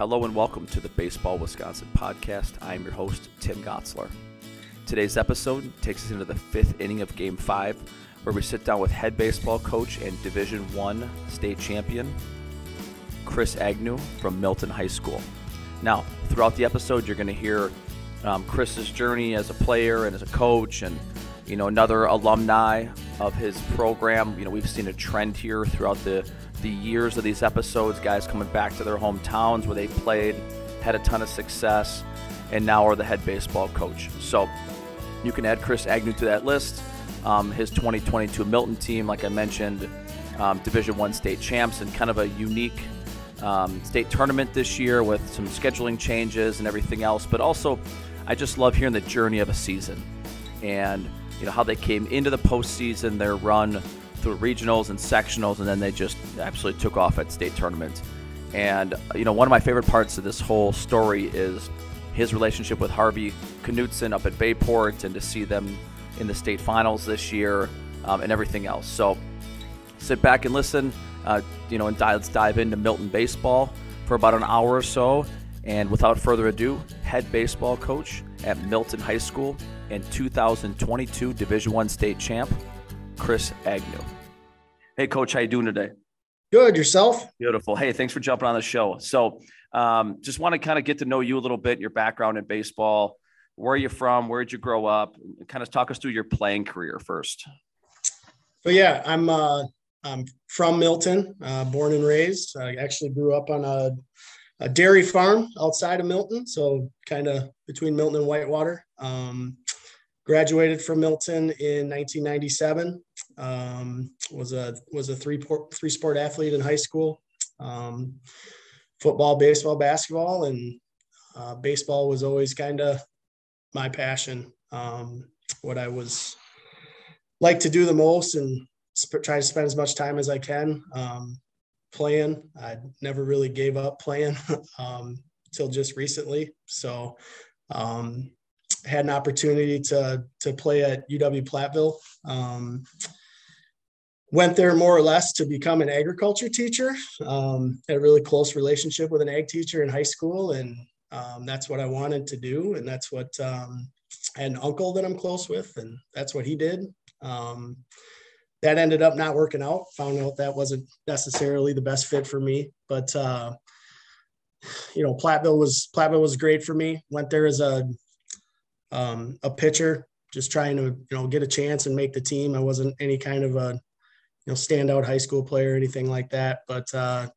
Hello and welcome to the Baseball Wisconsin podcast. I'm your host, Tim Gotzler. Today's episode takes us into the fifth inning of Game 5, where we sit down with head baseball coach and Division One state champion, Chris Agnew from Milton High School. Now, throughout the episode, you're going to hear um, Chris's journey as a player and as a coach, and you know another alumni of his program. You know, we've seen a trend here throughout the the years of these episodes, guys coming back to their hometowns where they played, had a ton of success, and now are the head baseball coach. So you can add Chris Agnew to that list. Um, his 2022 Milton team, like I mentioned, um, Division One state champs, and kind of a unique um, state tournament this year with some scheduling changes and everything else. But also, I just love hearing the journey of a season and you know how they came into the postseason, their run through regionals and sectionals, and then they just absolutely took off at state tournaments. And you know, one of my favorite parts of this whole story is his relationship with Harvey Knutson up at Bay Port, and to see them in the state finals this year, um, and everything else. So sit back and listen, uh, you know, and let's dive into Milton baseball for about an hour or so. And without further ado, head baseball coach at Milton High School and 2022 Division One state champ, Chris Agnew. Hey, Coach, how you doing today? Good. Yourself? Beautiful. Hey, thanks for jumping on the show. So, um, just want to kind of get to know you a little bit, your background in baseball. Where are you from? Where did you grow up? Kind of talk us through your playing career first. So yeah, I'm uh, I'm from Milton, uh, born and raised. I actually grew up on a, a dairy farm outside of Milton, so kind of between Milton and Whitewater. Um, graduated from Milton in 1997. Um, was a was a three three sport athlete in high school. Um, football, baseball, basketball, and uh, baseball was always kind of my passion. Um, what I was like to do the most and sp- try to spend as much time as I can um, playing. I never really gave up playing um, just recently. So um, had an opportunity to to play at UW Platteville. Went there more or less to become an agriculture teacher. Um, had a really close relationship with an ag teacher in high school, and um, that's what I wanted to do, and that's what um, I had an uncle that I'm close with, and that's what he did. Um, that ended up not working out. Found out that wasn't necessarily the best fit for me, but uh, you know, Platteville was Platteville was great for me. Went there as a um, a pitcher, just trying to you know get a chance and make the team. I wasn't any kind of a you know standout high school player or anything like that, but uh,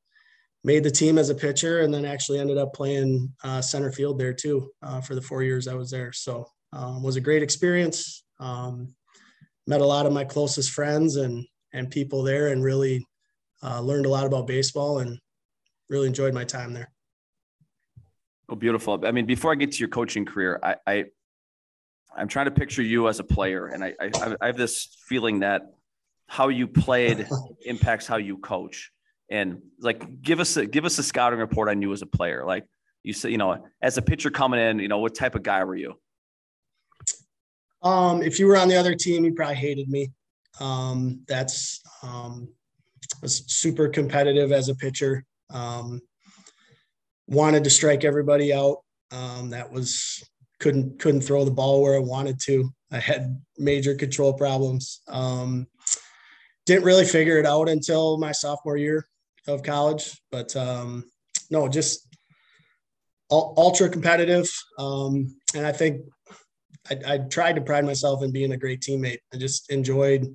made the team as a pitcher and then actually ended up playing uh, center field there too uh, for the four years I was there. So um, was a great experience. Um, met a lot of my closest friends and and people there, and really uh, learned a lot about baseball and really enjoyed my time there. Oh, beautiful! I mean, before I get to your coaching career, I, I I'm trying to picture you as a player, and I, I, I have this feeling that how you played impacts how you coach. And like, give us a give us a scouting report on you as a player. Like you said, you know, as a pitcher coming in, you know, what type of guy were you? Um, if you were on the other team, you probably hated me. Um, that's um, was super competitive as a pitcher. Um, wanted to strike everybody out. Um, that was couldn't couldn't throw the ball where I wanted to. I had major control problems. Um, didn't really figure it out until my sophomore year of college, but um, no, just ultra competitive. Um, and I think I, I tried to pride myself in being a great teammate. I just enjoyed,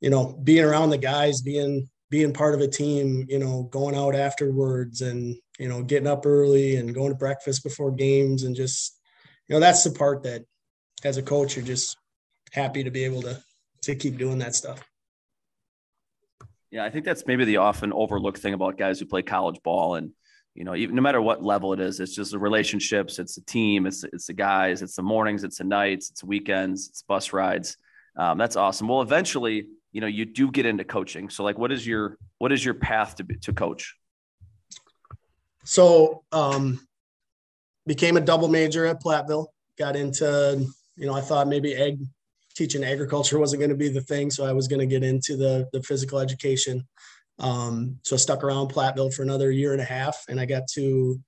you know, being around the guys, being being part of a team, you know, going out afterwards and you know getting up early and going to breakfast before games and just you know that's the part that as a coach you're just happy to be able to to keep doing that stuff yeah i think that's maybe the often overlooked thing about guys who play college ball and you know even no matter what level it is it's just the relationships it's the team it's it's the guys it's the mornings it's the nights it's weekends it's bus rides. Um, that's awesome. Well eventually you know you do get into coaching. So like what is your what is your path to to coach? So um became a double major at Platteville. Got into, you know, I thought maybe ag teaching agriculture wasn't going to be the thing, so I was going to get into the the physical education. Um, so I stuck around Platteville for another year and a half, and I got to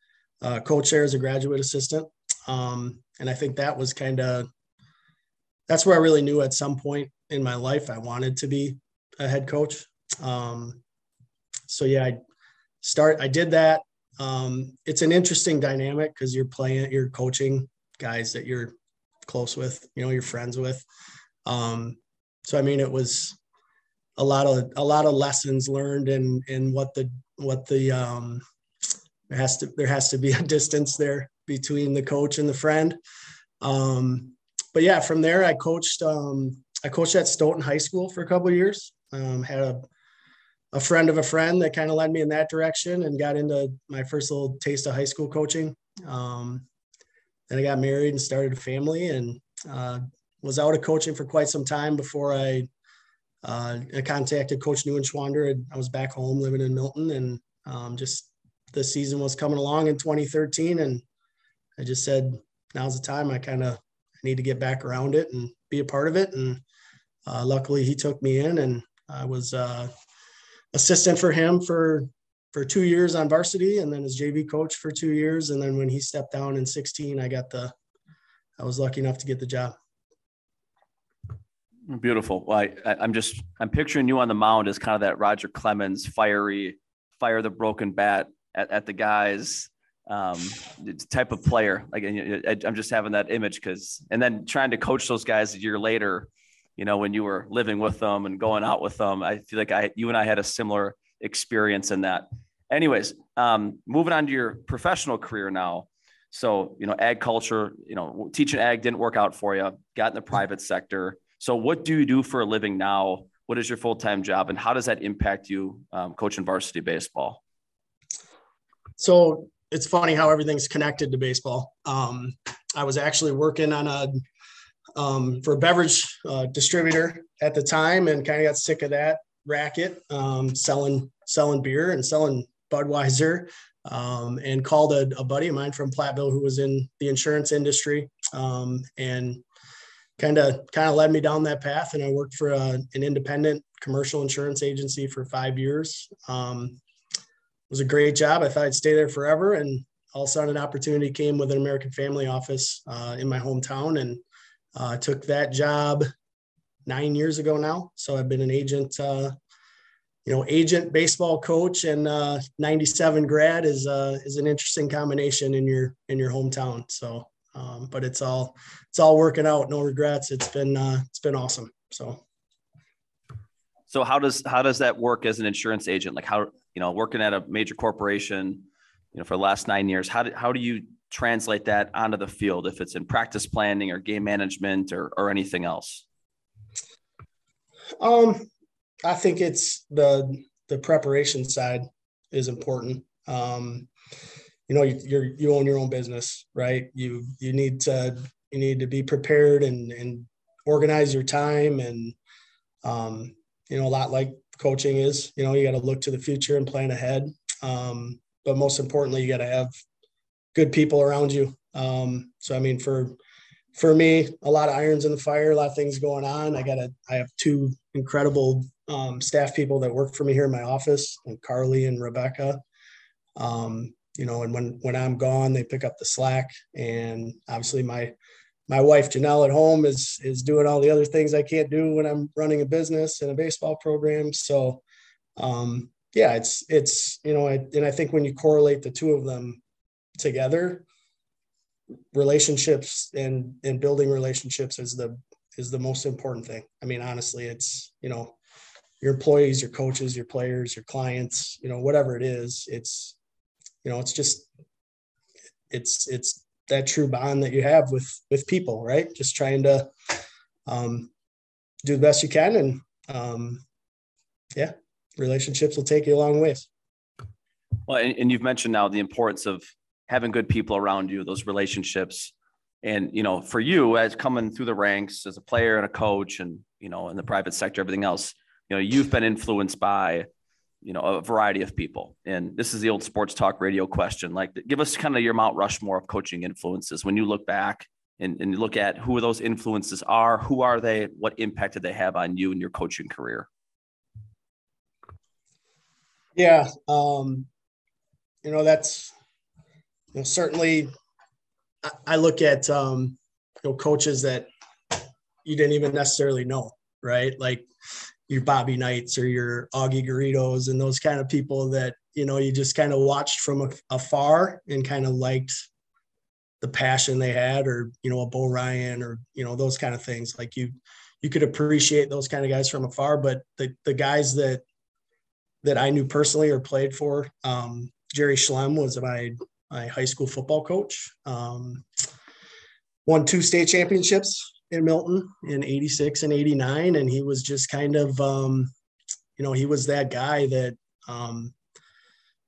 uh, coach there as a graduate assistant. Um, and I think that was kind of that's where I really knew at some point in my life I wanted to be a head coach. Um, so yeah, I start. I did that. Um, it's an interesting dynamic because you're playing, you're coaching guys that you're close with, you know, you're friends with. Um, so I mean, it was a lot of a lot of lessons learned and and what the what the um, there has to there has to be a distance there between the coach and the friend. Um, but yeah, from there I coached um, I coached at Stoughton High School for a couple years. Um, had a a friend of a friend that kind of led me in that direction and got into my first little taste of high school coaching. Um, then I got married and started a family and uh, was out of coaching for quite some time before I, uh, I contacted Coach Neuenschwander. I was back home living in Milton and um, just the season was coming along in 2013 and I just said, now's the time I kind of need to get back around it and be a part of it. And uh, luckily he took me in and I was uh, assistant for him for for two years on varsity and then as JV coach for two years. And then when he stepped down in 16, I got the, I was lucky enough to get the job. Beautiful. Well, I, am just, I'm picturing you on the mound as kind of that Roger Clemens fiery, fire the broken bat at, at the guys um, type of player. Like I'm just having that image because, and then trying to coach those guys a year later, you know, when you were living with them and going out with them, I feel like I, you and I had a similar experience in that. Anyways, um, moving on to your professional career now. So, you know, ag culture, you know, teaching ag didn't work out for you, got in the private sector. So, what do you do for a living now? What is your full time job, and how does that impact you um, coaching varsity baseball? So, it's funny how everything's connected to baseball. Um, I was actually working on a um, for a beverage uh, distributor at the time, and kind of got sick of that racket, um, selling selling beer and selling Budweiser, um, and called a, a, buddy of mine from Platteville who was in the insurance industry, um, and kind of kind of led me down that path. And I worked for a, an independent commercial insurance agency for five years. Um, it was a great job. I thought I'd stay there forever, and all of a sudden, an opportunity came with an American Family office uh, in my hometown, and uh, took that job nine years ago now. So I've been an agent, uh, you know, agent, baseball coach, and uh, 97 grad is uh, is an interesting combination in your in your hometown. So, um, but it's all it's all working out. No regrets. It's been uh, it's been awesome. So. So how does how does that work as an insurance agent? Like how you know working at a major corporation, you know, for the last nine years. How do how do you translate that onto the field if it's in practice planning or game management or, or anything else? Um, I think it's the the preparation side is important. Um, you know, you, you're you own your own business, right? You you need to you need to be prepared and and organize your time and um, you know a lot like coaching is. You know, you got to look to the future and plan ahead. Um, but most importantly, you got to have good people around you. Um, so I mean, for for me, a lot of irons in the fire, a lot of things going on. I got a I have two incredible um, staff people that work for me here in my office, and Carly and Rebecca. Um, you know, and when when I'm gone, they pick up the slack. And obviously, my my wife Janelle at home is is doing all the other things I can't do when I'm running a business and a baseball program. So, um, yeah, it's it's you know, I, and I think when you correlate the two of them, together relationships and and building relationships is the is the most important thing i mean honestly it's you know your employees your coaches your players your clients you know whatever it is it's you know it's just it's it's that true bond that you have with with people right just trying to um do the best you can and um yeah relationships will take you a long ways well and, and you've mentioned now the importance of having good people around you, those relationships. And, you know, for you as coming through the ranks as a player and a coach and, you know, in the private sector, everything else, you know, you've been influenced by, you know, a variety of people. And this is the old sports talk radio question. Like, give us kind of your Mount Rushmore of coaching influences when you look back and, and look at who those influences are, who are they, what impact did they have on you and your coaching career? Yeah. Um, you know, that's you know, certainly I, I look at um, you know coaches that you didn't even necessarily know, right? Like your Bobby Knights or your Augie Garridos and those kind of people that you know you just kind of watched from afar and kind of liked the passion they had, or you know a Bo Ryan or you know those kind of things. Like you you could appreciate those kind of guys from afar, but the the guys that that I knew personally or played for, um, Jerry Schlem was my my high school football coach. Um, won two state championships in Milton in 86 and 89. And he was just kind of, um, you know, he was that guy that um,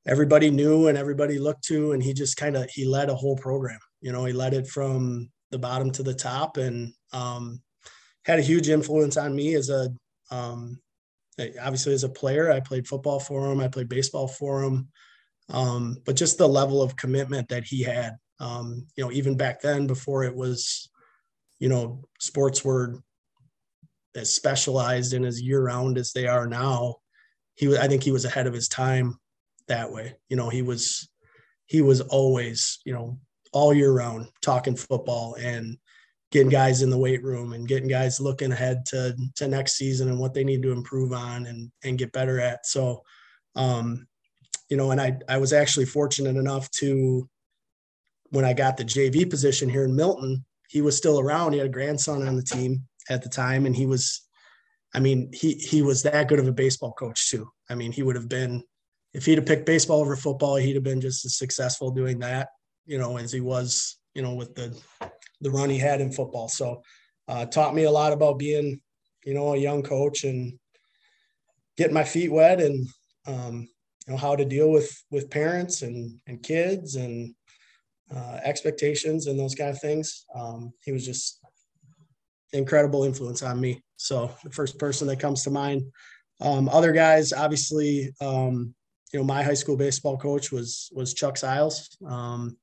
everybody knew and everybody looked to. And he just kind of, he led a whole program, you know, he led it from the bottom to the top and um, had a huge influence on me as a, um, obviously as a player, I played football for him. I played baseball for him. Um, but just the level of commitment that he had, um, you know, even back then before it was, you know, sports were as specialized and as year round as they are now. He was, I think he was ahead of his time that way. You know, he was, he was always, you know, all year round talking football and getting guys in the weight room and getting guys looking ahead to, to next season and what they need to improve on and, and get better at. So, um, you know, and I, I was actually fortunate enough to, when I got the JV position here in Milton, he was still around. He had a grandson on the team at the time, and he was, I mean, he he was that good of a baseball coach too. I mean, he would have been, if he'd have picked baseball over football, he'd have been just as successful doing that, you know, as he was, you know, with the the run he had in football. So, uh, taught me a lot about being, you know, a young coach and getting my feet wet and um, you know how to deal with with parents and and kids and uh, expectations and those kind of things. Um, he was just incredible influence on me. So the first person that comes to mind. Um, other guys, obviously, um, you know, my high school baseball coach was was Chuck Siles. Um,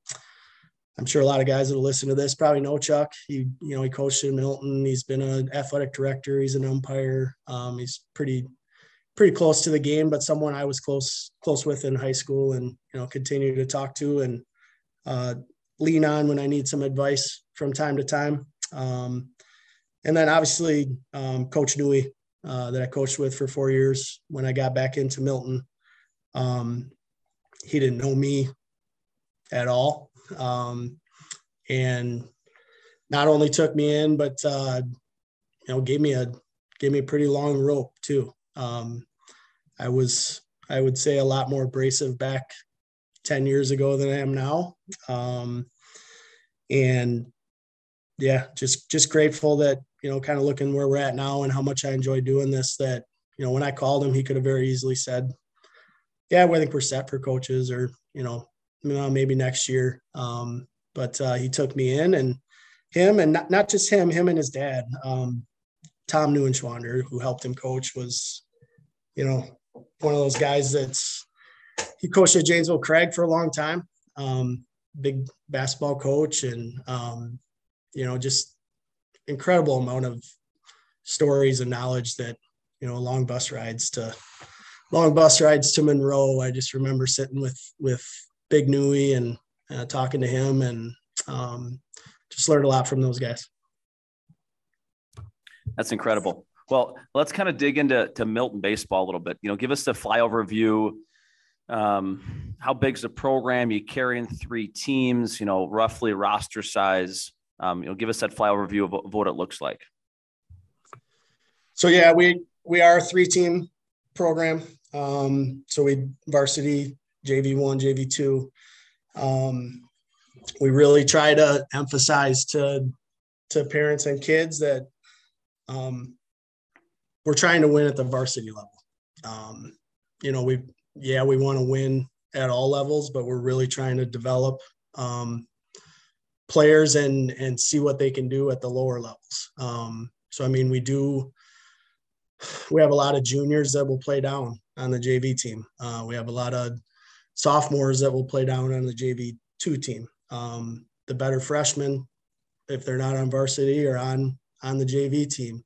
I'm sure a lot of guys that'll listen to this probably know Chuck. He, you know, he coached in Milton. He's been an athletic director. He's an umpire. Um, he's pretty pretty close to the game, but someone I was close close with in high school, and you know, continue to talk to and uh, lean on when I need some advice from time to time. Um, and then obviously um, Coach Newey uh, that I coached with for four years when I got back into Milton. Um, he didn't know me at all, um, and not only took me in, but uh, you know gave me a gave me a pretty long rope too. Um, I was I would say a lot more abrasive back 10 years ago than I am now. Um, and yeah, just, just grateful that, you know, kind of looking where we're at now and how much I enjoy doing this, that, you know, when I called him, he could have very easily said, yeah, well, I think we're set for coaches or, you know, maybe next year. Um, but uh, he took me in and him and not, not just him, him and his dad, um, Tom Neuenschwander, who helped him coach was, you know, one of those guys that's he coached at Janesville Craig for a long time. Um, big basketball coach, and um, you know, just incredible amount of stories and knowledge that you know, long bus rides to long bus rides to Monroe. I just remember sitting with with Big Nui and uh, talking to him, and um, just learned a lot from those guys. That's incredible. Well, let's kind of dig into to Milton baseball a little bit. You know, give us the flyover view um, how big's the program? You carrying three teams, you know, roughly roster size. Um, you know, give us that flyover view of, of what it looks like. So yeah, we we are a three team program. Um, so we varsity, JV one, JV two. Um, we really try to emphasize to to parents and kids that um, we're trying to win at the varsity level. Um, you know, we yeah, we want to win at all levels, but we're really trying to develop um, players and and see what they can do at the lower levels. Um, so I mean, we do. We have a lot of juniors that will play down on the JV team. Uh, we have a lot of sophomores that will play down on the JV two team. Um, the better freshmen, if they're not on varsity, or on on the JV team.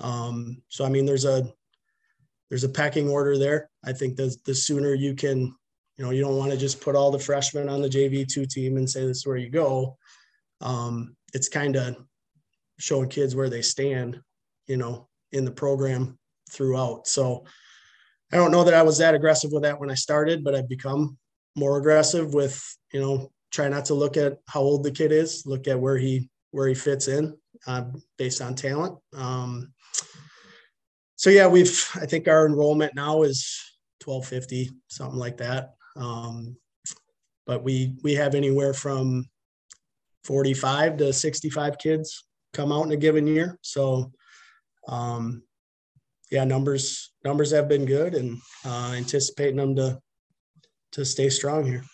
Um, so I mean, there's a there's a pecking order there. I think the the sooner you can, You know, you don't want to just put all the freshmen on the JV2 team and say this is where you go. Um, it's kind of showing kids where they stand, you know, in the program throughout. So I don't know that I was that aggressive with that when I started, but I've become more aggressive with, you know, try not to look at how old the kid is, look at where he where he fits in uh, based on talent. Um, so yeah, we've I think our enrollment now is 1250, something like that. Um, but we we have anywhere from 45 to 65 kids come out in a given year. So um, yeah, numbers numbers have been good, and uh, anticipating them to to stay strong here.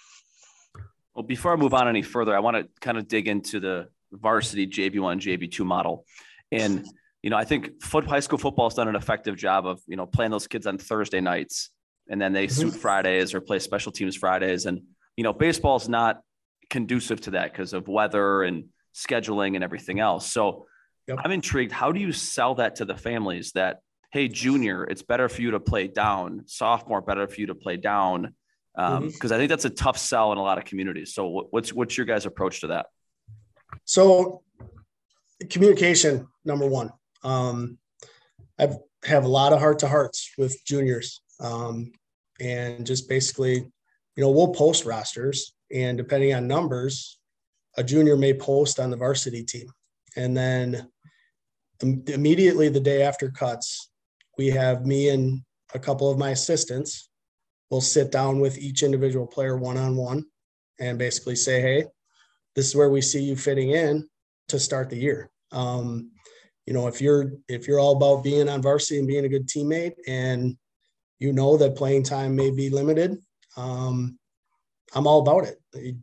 Well, before I move on any further, I want to kind of dig into the varsity JV1, JV2 model, and you know, I think foot high school football has done an effective job of you know playing those kids on Thursday nights, and then they mm-hmm. suit Fridays or play special teams Fridays, and you know, baseball is not conducive to that because of weather and scheduling and everything else. So yep. I'm intrigued. How do you sell that to the families that hey, junior, it's better for you to play down. Sophomore, better for you to play down. Because um, mm-hmm. I think that's a tough sell in a lot of communities. So, what's what's your guys' approach to that? So, communication number one. Um, I have a lot of heart to hearts with juniors, um, and just basically, you know, we'll post rosters, and depending on numbers, a junior may post on the varsity team, and then immediately the day after cuts, we have me and a couple of my assistants will sit down with each individual player one on one and basically say, hey, this is where we see you fitting in to start the year. Um, you know, if you're if you're all about being on varsity and being a good teammate, and you know that playing time may be limited, um, I'm all about it. You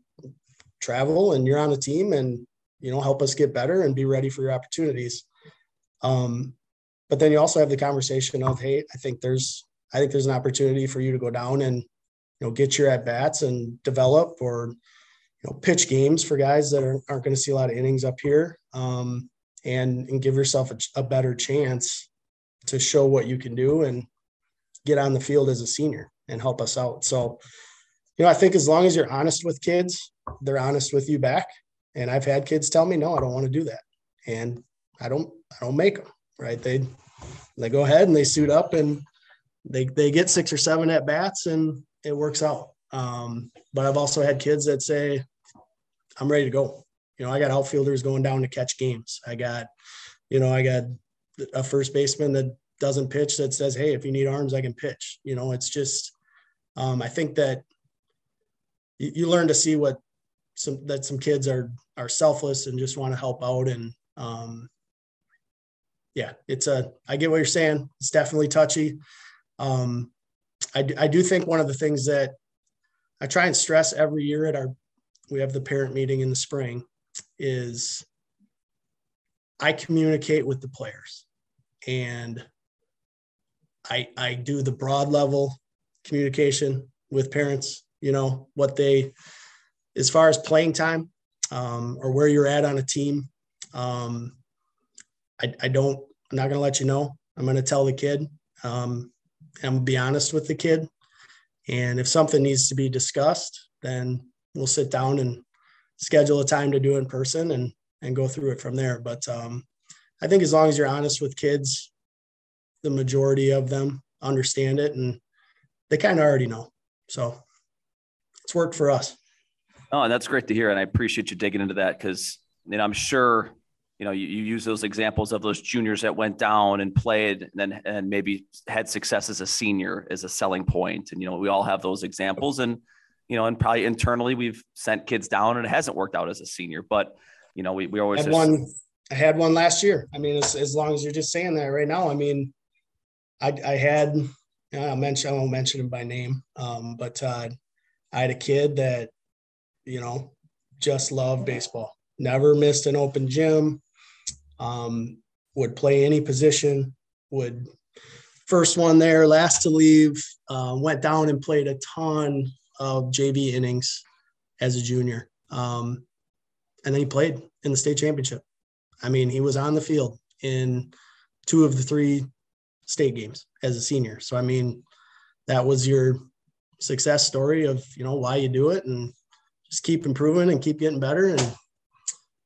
travel and you're on a team, and you know help us get better and be ready for your opportunities. Um, but then you also have the conversation of, hey, I think there's I think there's an opportunity for you to go down and you know get your at bats and develop or you know pitch games for guys that are, aren't going to see a lot of innings up here um, and and give yourself a, a better chance to show what you can do and get on the field as a senior and help us out. So, you know, I think as long as you're honest with kids, they're honest with you back. And I've had kids tell me, no, I don't want to do that. And I don't, I don't make them right. They, they go ahead and they suit up and they they get six or seven at bats and it works out. Um, but I've also had kids that say, I'm ready to go. You know, I got outfielders going down to catch games. I got, you know, I got a first baseman that doesn't pitch that says, Hey, if you need arms, I can pitch. You know, it's just, um, I think that you, you, learn to see what some, that some kids are, are selfless and just want to help out. And, um, yeah, it's a, I get what you're saying. It's definitely touchy. Um, I, I do think one of the things that I try and stress every year at our, we have the parent meeting in the spring is I communicate with the players and I, I do the broad level communication with parents, you know, what they, as far as playing time um, or where you're at on a team, um, I, I don't, I'm not going to let you know. I'm going to tell the kid. Um, I'm going to be honest with the kid. And if something needs to be discussed, then we'll sit down and schedule a time to do in person and, and go through it from there. But um, I think as long as you're honest with kids, the majority of them understand it and they kind of already know. So it's worked for us. Oh, and that's great to hear. And I appreciate you digging into that because you know, I'm sure you know, you, you, use those examples of those juniors that went down and played and then and maybe had success as a senior as a selling point. And you know, we all have those examples. And you know, and probably internally we've sent kids down and it hasn't worked out as a senior. But you know, we, we always I had just, one I had one last year. I mean, as, as long as you're just saying that right now, I mean, I I had I'll mention I won't mention him by name, um, but uh, I had a kid that, you know, just loved baseball never missed an open gym, um, would play any position, would first one there, last to leave, uh, went down and played a ton of JV innings as a junior. Um, and then he played in the state championship. I mean, he was on the field in two of the three state games as a senior. So, I mean, that was your success story of you know why you do it and just keep improving and keep getting better and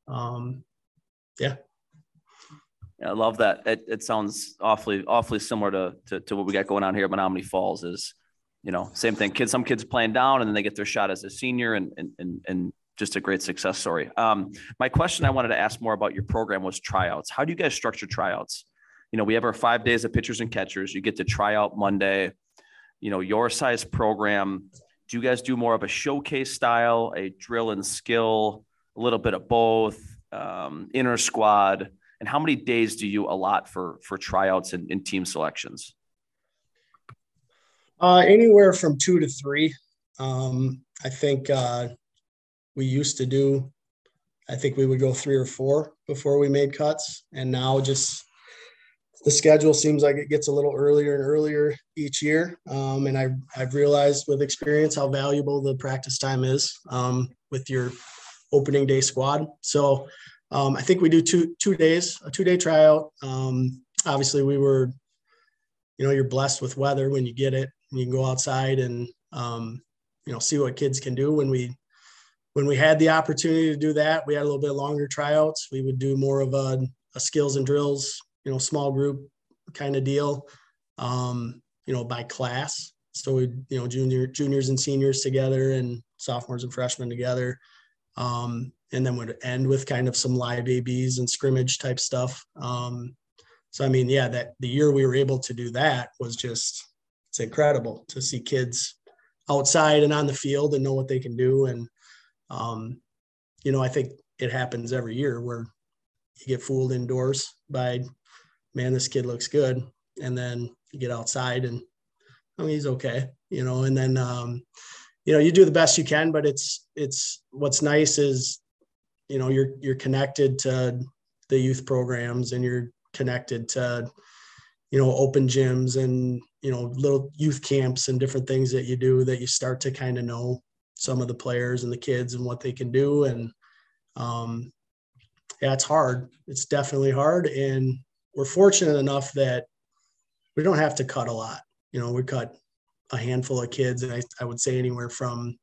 um, yeah. I love that. It, it sounds awfully awfully similar to, to, to what we got going on here at Menomonee Falls. Is you know same thing. Kids, some kids playing down and then they get their shot as a senior and and and, and just a great success story. Um, my question I wanted to ask more about your program was tryouts. How do you guys structure tryouts? You know, we have our five days of pitchers and catchers. You get to try out Monday. You know, your size program. Do you guys do more of a showcase style, a drill and skill, a little bit of both, um, inner squad? And how many days do you allot for for tryouts and, and team selections? Uh, anywhere from two to three. Um, I think uh, we used to do i think we would go three or four before we made cuts. And now just the schedule seems like it gets a little earlier and earlier each year. Um, and I, i've realized with experience how valuable the practice time is um, with your opening day squad. So um, i think we do two two days a two day tryout. Um, obviously we were you know you're blessed with weather when you get it you can go outside and um, you know see what kids can do when we when we had the opportunity to do that, we had a little bit longer tryouts. We would do more of a, a skills and drills, you know, small group kind of deal, um, you know, by class. So we, you know, junior juniors and seniors together, and sophomores and freshmen together, um, and then would end with kind of some live ABs and scrimmage type stuff. Um, so I mean, yeah, that the year we were able to do that was just it's incredible to see kids outside and on the field and know what they can do and um, you know, I think it happens every year where you get fooled indoors by, man, this kid looks good. And then you get outside and, I mean, he's okay, you know, and then, um, you know, you do the best you can, but it's, it's, what's nice is, you know, you're, you're connected to the youth programs and you're connected to, you know, open gyms and, you know, little youth camps and different things that you do that you start to kind of know some of the players and the kids and what they can do. And um, yeah, it's hard. It's definitely hard. And we're fortunate enough that we don't have to cut a lot. You know, we cut a handful of kids, and I, I would say anywhere from,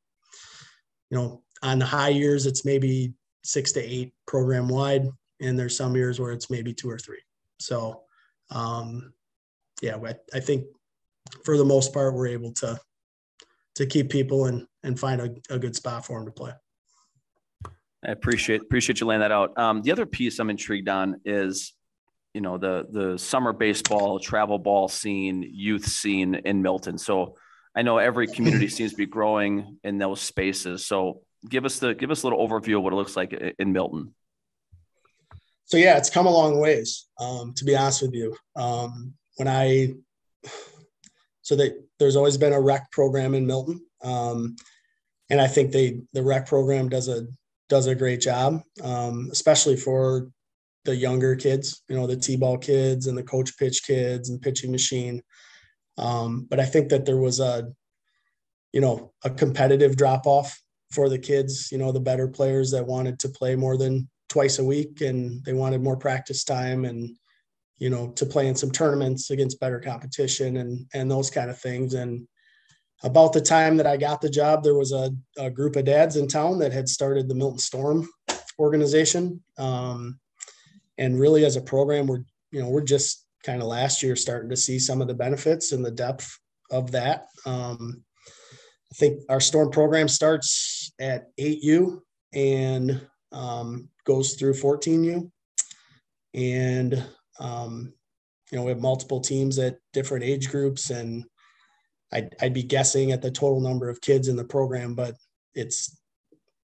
you know, on the high years, it's maybe six to eight program wide. And there's some years where it's maybe two or three. So, um, yeah, I, I think for the most part, we're able to to keep people and and find a, a good spot for them to play. I appreciate appreciate you laying that out. Um, the other piece I'm intrigued on is, you know, the the summer baseball, travel ball scene, youth scene in Milton. So I know every community seems to be growing in those spaces. So give us the give us a little overview of what it looks like in Milton. So yeah, it's come a long ways. Um, to be honest with you, um, when I so there's always been a rec program in Milton. Um, and I think they the rec program does a does a great job, um, especially for the younger kids, you know, the t-ball kids and the coach pitch kids and pitching machine. Um, but I think that there was a, you know, a competitive drop off for the kids, you know, the better players that wanted to play more than twice a week and they wanted more practice time and, you know, to play in some tournaments against better competition and, and those kind of things. And, about the time that I got the job, there was a, a group of dads in town that had started the Milton Storm organization. Um, and really, as a program, we're you know we're just kind of last year starting to see some of the benefits and the depth of that. Um, I think our storm program starts at 8U and um, goes through 14U. And, um, you know, we have multiple teams at different age groups and I'd, I'd be guessing at the total number of kids in the program, but it's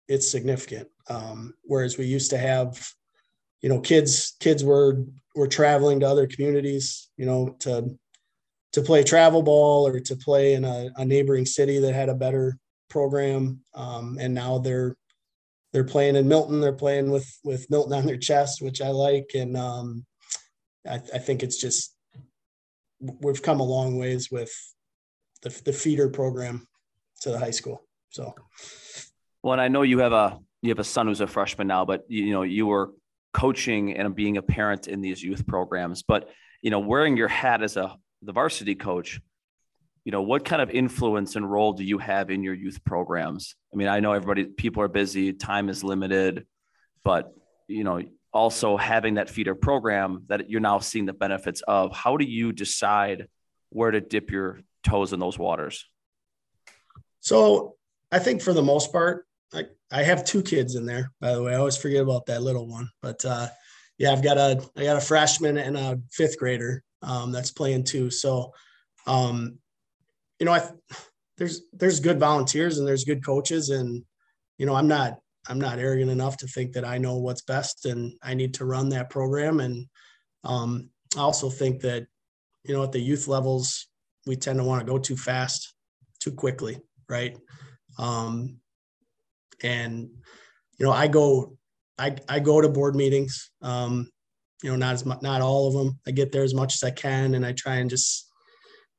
it's significant. Um, whereas we used to have, you know, kids kids were were traveling to other communities, you know, to to play travel ball or to play in a, a neighboring city that had a better program. Um, and now they're they're playing in Milton. They're playing with with Milton on their chest, which I like. And um, I, I think it's just we've come a long ways with the, the feeder program to the high school. So, well, and I know you have a you have a son who's a freshman now, but you know you were coaching and being a parent in these youth programs. But you know, wearing your hat as a the varsity coach, you know, what kind of influence and role do you have in your youth programs? I mean, I know everybody, people are busy, time is limited, but, you know, also having that feeder program that you're now seeing the benefits of. How do you decide where to dip your toes in those waters? So I think for the most part, I, I have two kids in there, by the way. I always forget about that little one. But uh, yeah, I've got a I got a freshman and a fifth grader um, that's playing too. So um, you know, I there's there's good volunteers and there's good coaches, and you know, I'm not I'm not arrogant enough to think that I know what's best and I need to run that program. And um, I also think that, you know, at the youth levels, we tend to want to go too fast, too quickly, right? Um, and you know, I go, I I go to board meetings. Um, you know, not as much, not all of them. I get there as much as I can, and I try and just,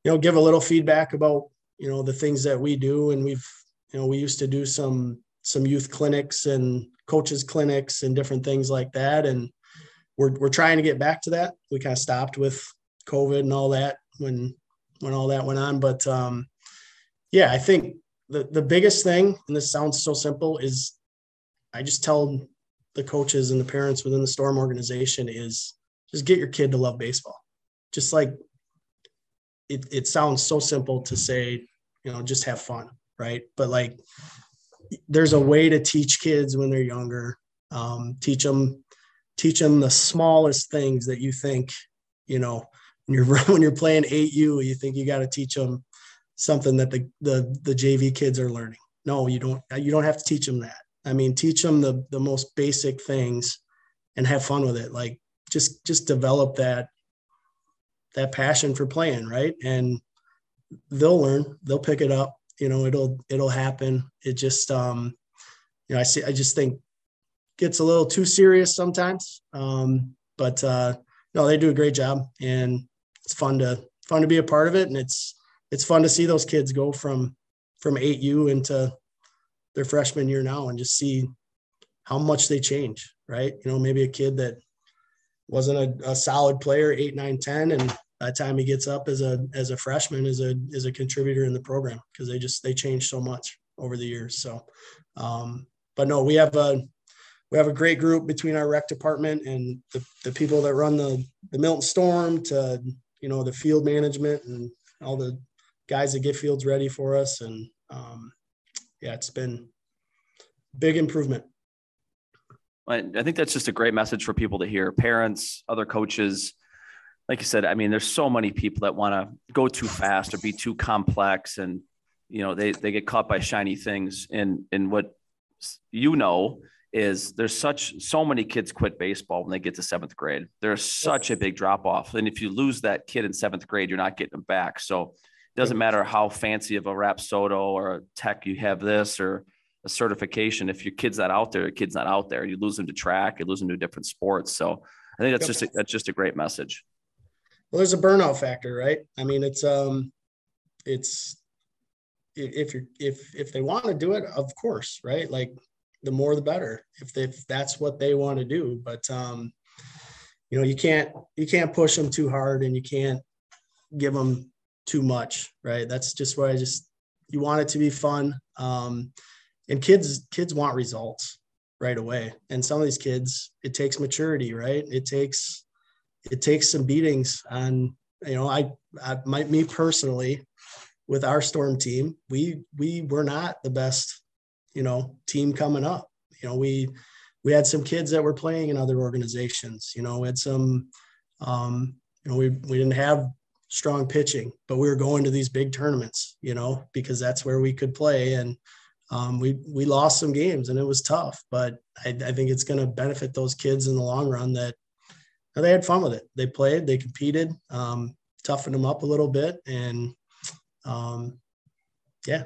you know, give a little feedback about you know the things that we do, and we've, you know, we used to do some some youth clinics and coaches clinics and different things like that. And we're, we're trying to get back to that. We kind of stopped with COVID and all that when, when all that went on. But um, yeah, I think the, the biggest thing, and this sounds so simple, is I just tell the coaches and the parents within the Storm organization is just get your kid to love baseball. Just like it, it sounds so simple to say, you know, just have fun, right? But like there's a way to teach kids when they're younger. Um, teach them, teach them the smallest things that you think, you know, when you're when you're playing 8U, you think you got to teach them something that the, the the JV kids are learning. No, you don't. You don't have to teach them that. I mean, teach them the the most basic things, and have fun with it. Like just just develop that that passion for playing, right? And they'll learn. They'll pick it up you know it'll it'll happen. It just um you know i see i just think gets a little too serious sometimes. Um but uh no they do a great job and it's fun to fun to be a part of it. And it's it's fun to see those kids go from from 8u into their freshman year now and just see how much they change right? You know maybe a kid that wasn't a, a solid player 8 9 10 and the time he gets up as a as a freshman is a is a contributor in the program because they just they change so much over the years. So, um, but no, we have a we have a great group between our rec department and the, the people that run the the Milton Storm to you know the field management and all the guys that get fields ready for us and um, yeah, it's been big improvement. I think that's just a great message for people to hear. Parents, other coaches, like you said, I mean, there's so many people that want to go too fast or be too complex, and you know, they they get caught by shiny things. And and what you know is there's such so many kids quit baseball when they get to seventh grade. There's such a big drop off, and if you lose that kid in seventh grade, you're not getting them back. So it doesn't matter how fancy of a rap Rapsodo or a tech you have this or a certification. If your kid's not out there, your kid's not out there. You lose them to track, you lose them to different sports. So I think that's just a, that's just a great message well there's a burnout factor right? I mean it's um it's if you're if if they want to do it of course right? Like the more the better if, they, if that's what they want to do. But um you know you can't you can't push them too hard and you can't give them too much right? That's just why i just you want it to be fun. Um and kids kids want results right away. And some of these kids it takes maturity right? It takes it takes some beatings and you know I, I my, me personally with our storm team we we were not the best you know team coming up. You know we we had some kids that were playing in other organizations you know we had some um you know we we didn't have strong pitching but we were going to these big tournaments you know because that's where we could play. And um, we we lost some games and it was tough but i, I think it's going to benefit those kids in the long run that they had fun with it. They played, they competed, um, toughened them up a little bit, and um, yeah.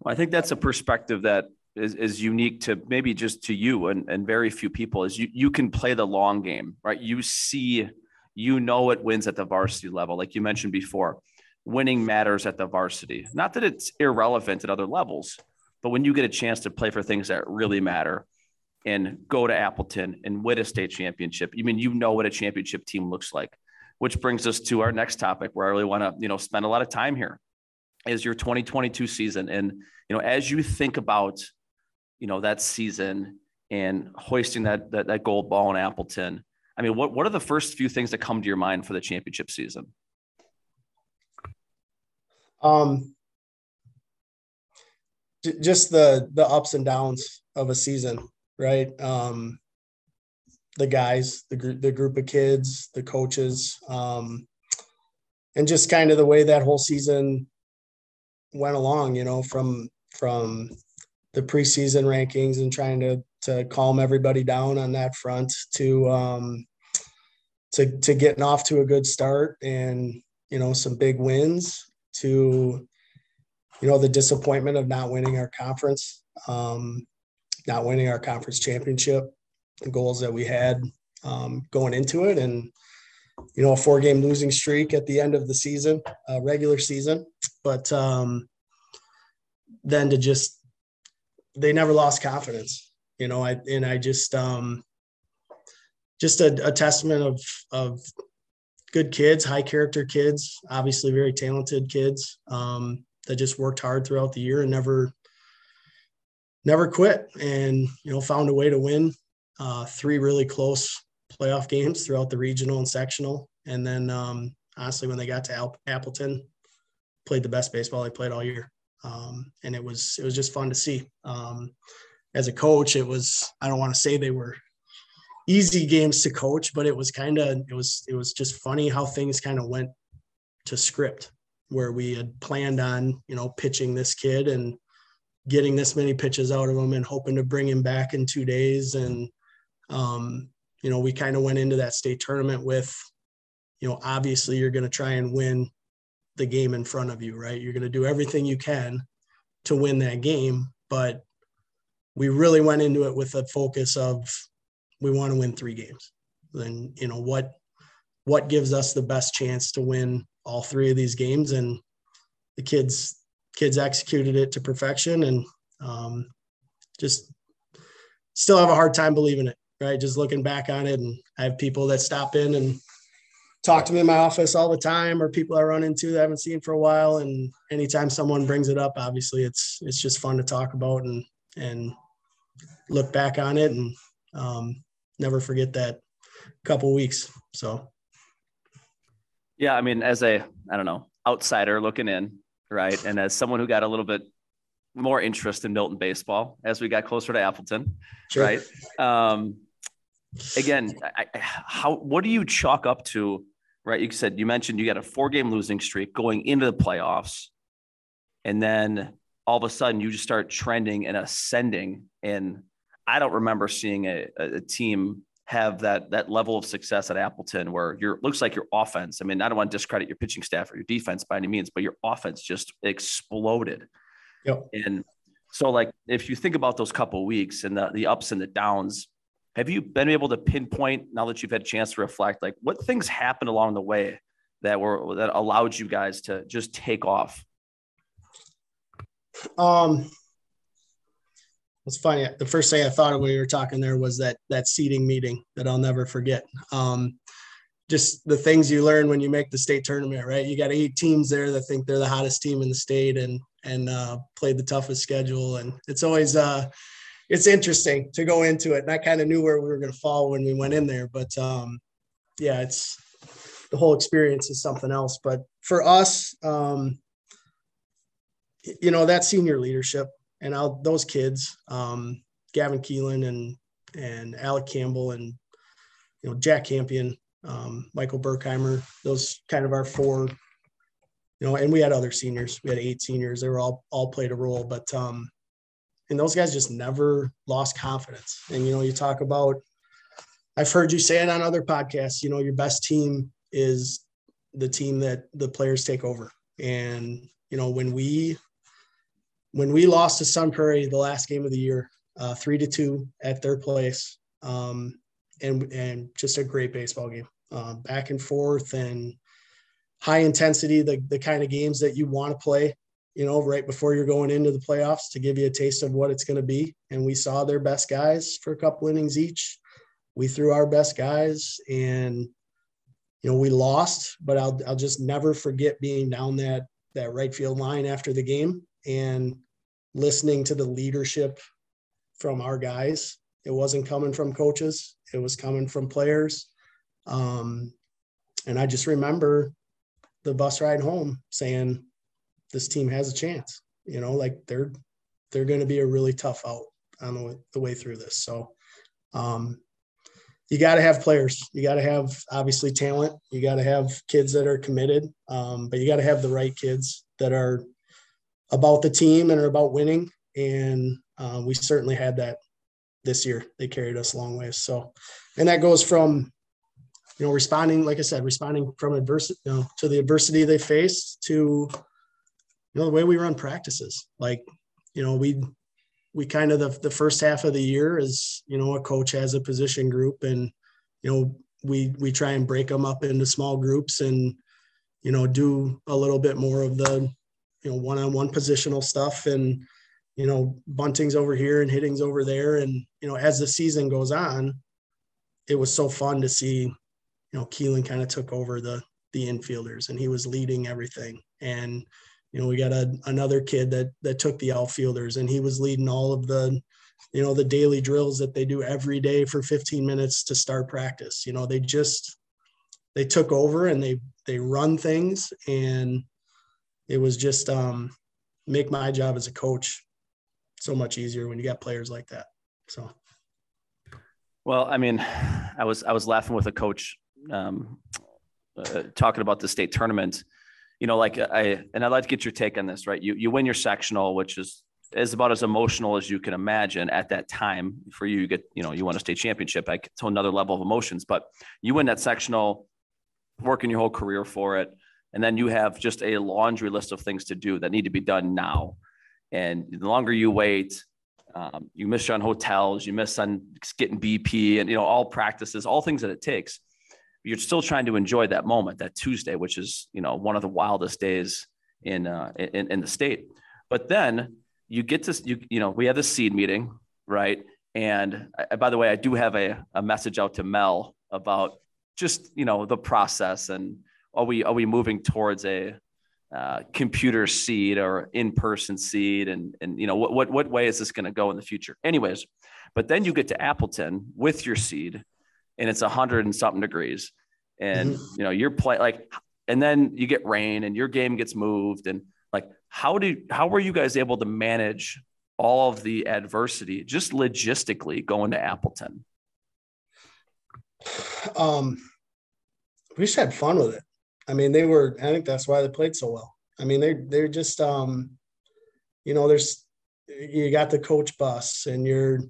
Well, I think that's a perspective that is, is unique to maybe just to you and, and very few people. Is you you can play the long game, right? You see, you know it wins at the varsity level, like you mentioned before. Winning matters at the varsity. Not that it's irrelevant at other levels, but when you get a chance to play for things that really matter, and go to Appleton and win a state championship. I mean, you know what a championship team looks like. which brings us to our next topic where I really want to, you know, spend a lot of time here is your 2022 season. And, you know, as you think about, you know, that season and hoisting that, that, that gold ball in Appleton, I mean, what, what are the first few things that come to your mind for the championship season? Um, just the, the ups and downs of a season, right? Um, the guys, the group, the group of kids, the coaches, um, and just kind of the way that whole season went along. You know, from from the preseason rankings and trying to to calm everybody down on that front to um, to to getting off to a good start and you know some big wins to you know the disappointment of not winning our conference um, not winning our conference championship goals that we had um, going into it, and you know a four game losing streak at the end of the season, uh, regular season. But um, then to just they never lost confidence, you know. I and I just um, just a, a testament of of good kids, high character kids, obviously very talented kids um, that just worked hard throughout the year and never never quit and you know found a way to win uh, three really close playoff games throughout the regional and sectional. And then um, honestly, when they got to Appleton, played the best baseball they played all year. Um, and it was it was just fun to see. Um, as a coach, it was I don't want to say they were easy games to coach, but it was kind of it was it was just funny how things kind of went to script where we had planned on you know pitching this kid and getting this many pitches out of him and hoping to bring him back in two days and um, you know, we kind of went into that state tournament with, you know, obviously you're going to try and win the game in front of you, right? You're going to do everything you can to win that game, but we really went into it with a focus of we want to win three games. Then, you know, what what gives us the best chance to win all three of these games and the kids kids executed it to perfection and um, just still have a hard time believing it right? Just looking back on it, and I have people that stop in and talk to me in my office all the time, or people I run into that I haven't seen for a while. And anytime someone brings it up, obviously it's it's just fun to talk about and and look back on it and um, never forget that couple weeks. So, yeah, I mean, as a I don't know outsider looking in, right, and as someone who got a little bit more interest in Milton baseball as we got closer to Appleton, sure. right? Um, again, I, how what do you chalk up to? Right, you said you mentioned you got a four game losing streak going into the playoffs, and then all of a sudden you just start trending and ascending. And I don't remember seeing a, a team have that that level of success at Appleton where your looks like your offense. I mean, I don't want to discredit your pitching staff or your defense by any means, but your offense just exploded. Yep. And so, like, if you think about those couple weeks and the, the ups and the downs, have you been able to pinpoint now that you've had a chance to reflect, like what things happened along the way that were that allowed you guys to just take off? Um, it's funny. The first thing I thought of when you were talking there was that that seating meeting that I'll never forget. Um, just the things you learn when you make the state tournament, right? You got eight teams there that think they're the hottest team in the state and and uh, played the toughest schedule, and it's always uh, it's interesting to go into it. And I kind of knew where we were going to fall when we went in there, but um, yeah, it's the whole experience is something else. But for us, um, you know, that senior leadership and I'll, those kids, um, Gavin Keelan and and Alec Campbell and you know Jack Campion, um, Michael Burkheimer, those kind of our four. You know, and we had other seniors. We had eight seniors. They were all all played a role, but um, and those guys just never lost confidence. And you know, you talk about I've heard you say it on other podcasts, you know, your best team is the team that the players take over. And you know, when we when we lost to Sun Prairie the last game of the year, uh, three to two at their place, um, and and just a great baseball game, uh, back and forth and high intensity, the the kind of games that you want to play you know, right before you're going into the playoffs to give you a taste of what it's going to be. And we saw their best guys for a couple innings each. We threw our best guys, and you know, we lost, but I'll I'll just never forget being down that that right field line after the game and listening to the leadership from our guys. It wasn't coming from coaches; it was coming from players. Um, and I just remember the bus ride home saying, "This team has a chance." You know, like they're they're going to be a really tough out on the, the way through this. So, um, you got to have players. You got to have obviously talent. You got to have kids that are committed, um, but you got to have the right kids that are about the team and are about winning. And uh, we certainly had that this year. They carried us a long ways. So, and that goes from, you know, responding, like I said, responding from adversity, you know, to the adversity they faced to, you know, the way we run practices. Like, you know, we we kind of the, the first half of the year is you know a coach has a position group and you know we we try and break them up into small groups and you know do a little bit more of the you know one-on-one positional stuff and you know buntings over here and hittings over there and you know as the season goes on it was so fun to see you know Keelan kind of took over the the infielders and he was leading everything and you know, we got a, another kid that that took the outfielders and he was leading all of the, you know, the daily drills that they do every day for 15 minutes to start practice. You know, they just they took over and they they run things and it was just um make my job as a coach so much easier when you got players like that. So well, I mean, I was I was laughing with a coach um, uh, talking about the state tournament you know, like I and I'd like to get your take on this, right? You you win your sectional, which is is about as emotional as you can imagine at that time for you. You get, you know, you won a state championship, like to another level of emotions. But you win that sectional, working your whole career for it, and then you have just a laundry list of things to do that need to be done now. And the longer you wait, um, you miss on hotels, you miss on getting BP, and you know all practices, all things that it takes you're still trying to enjoy that moment, that Tuesday, which is you know one of the wildest days in uh, in, in the state. But then you get to you you know we have the seed meeting, right? And I, by the way, I do have a, a message out to Mel about just you know the process and are we are we moving towards a uh, computer seed or in-person seed and and you know what what what way is this going to go in the future anyways but then you get to appleton with your seed and it's a hundred and something degrees, and mm-hmm. you know you're play like, and then you get rain and your game gets moved, and like how do how were you guys able to manage all of the adversity just logistically going to Appleton? Um, we just had fun with it. I mean, they were. I think that's why they played so well. I mean, they they're just um, you know, there's you got the coach bus and you're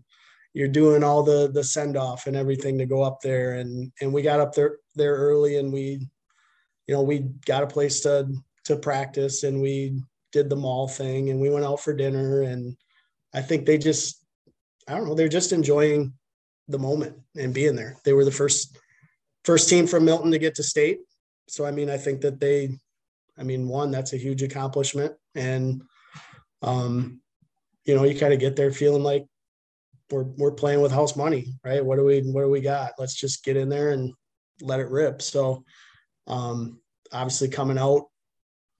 you're doing all the the send off and everything to go up there and and we got up there there early and we you know we got a place to to practice and we did the mall thing and we went out for dinner and I think they just I don't know they're just enjoying the moment and being there. They were the first first team from Milton to get to state. So I mean I think that they I mean one that's a huge accomplishment and um you know you kind of get there feeling like we're we're playing with house money, right? What do we what do we got? Let's just get in there and let it rip. So um, obviously coming out,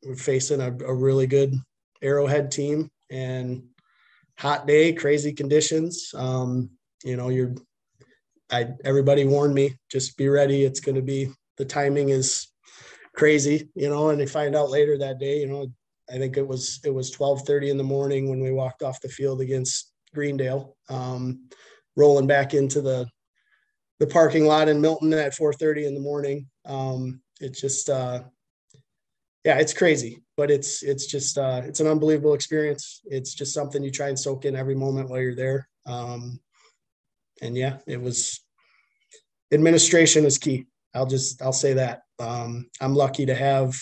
we're facing a, a really good Arrowhead team and hot day, crazy conditions. Um, you know, you're I everybody warned me, just be ready. It's gonna be the timing is crazy, you know, and they find out later that day, you know, I think it was it was 12:30 in the morning when we walked off the field against Greendale, um, rolling back into the the parking lot in Milton at 4:30 in the morning. Um, it's just uh, yeah, it's crazy, but it's it's just uh, it's an unbelievable experience. It's just something you try and soak in every moment while you're there. Um, and yeah, it was administration is key. I'll just I'll say that. Um, I'm lucky to have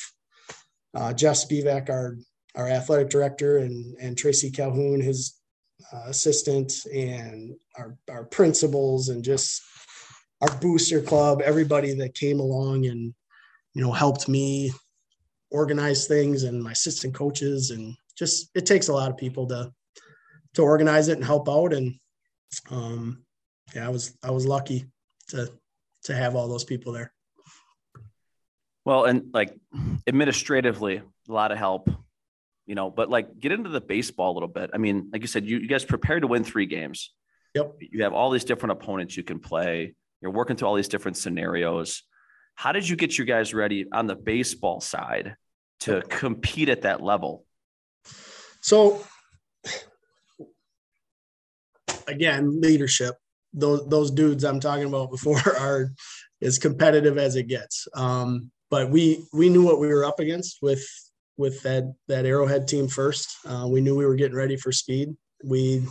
uh, Jeff Spivak, our our athletic director, and and Tracy Calhoun, his uh, assistants and our, our principals and just our booster club, everybody that came along and, you know, helped me organize things and my assistant coaches and just, it takes a lot of people to, to organize it and help out. And, um, yeah, I was, I was lucky to, to have all those people there. Well, and like administratively, a lot of help, you know, but like get into the baseball a little bit. I mean, like you said, you, you guys prepared to win three games. Yep. You have all these different opponents you can play. You're working through all these different scenarios. How did you get you guys ready on the baseball side to compete at that level? So again, leadership. Those those dudes I'm talking about before are as competitive as it gets. Um, but we we knew what we were up against with with that that Arrowhead team first. Uh, we knew we were getting ready for speed. We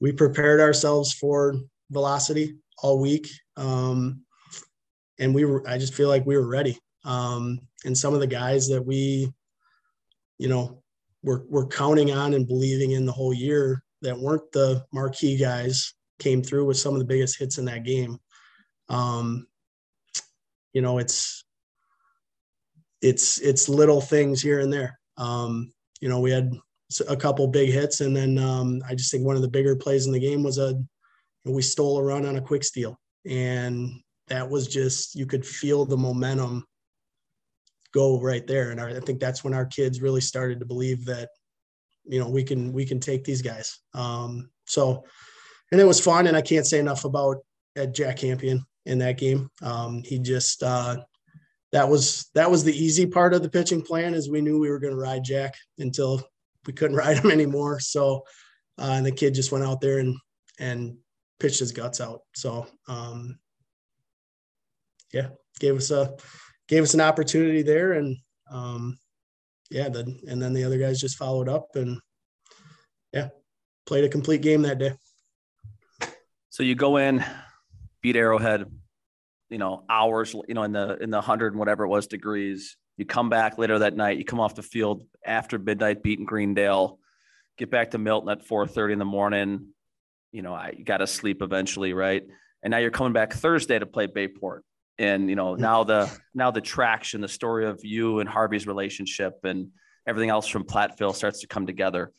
we prepared ourselves for velocity all week, um, and we were. I just feel like we were ready. Um, and some of the guys that we, you know, were were counting on and believing in the whole year that weren't the marquee guys came through with some of the biggest hits in that game. Um, you know, it's it's it's little things here and there. Um, you know, we had a couple big hits, and then um, I just think one of the bigger plays in the game was a we stole a run on a quick steal, and that was just you could feel the momentum go right there, and I think that's when our kids really started to believe that you know we can we can take these guys. Um, so, and it was fun, and I can't say enough about Jack Campion in that game. Um, he just uh, that was that was the easy part of the pitching plan is we knew we were going to ride Jack until we couldn't ride him anymore. So uh, and the kid just went out there and and pitched his guts out. So um, yeah, gave us a gave us an opportunity there, and um, yeah, the, and then the other guys just followed up and yeah, played a complete game that day. So you go in, beat Arrowhead, you know, hours, you know, in the in the hundred and whatever it was degrees. You come back later that night. You come off the field after midnight, beating Greendale. Get back to Milton at four thirty in the morning. You know, I got to sleep eventually, right? And now you're coming back Thursday to play Bay Port. And you know, now the now the traction, the story of you and Harvey's relationship, and everything else from Platteville starts to come together.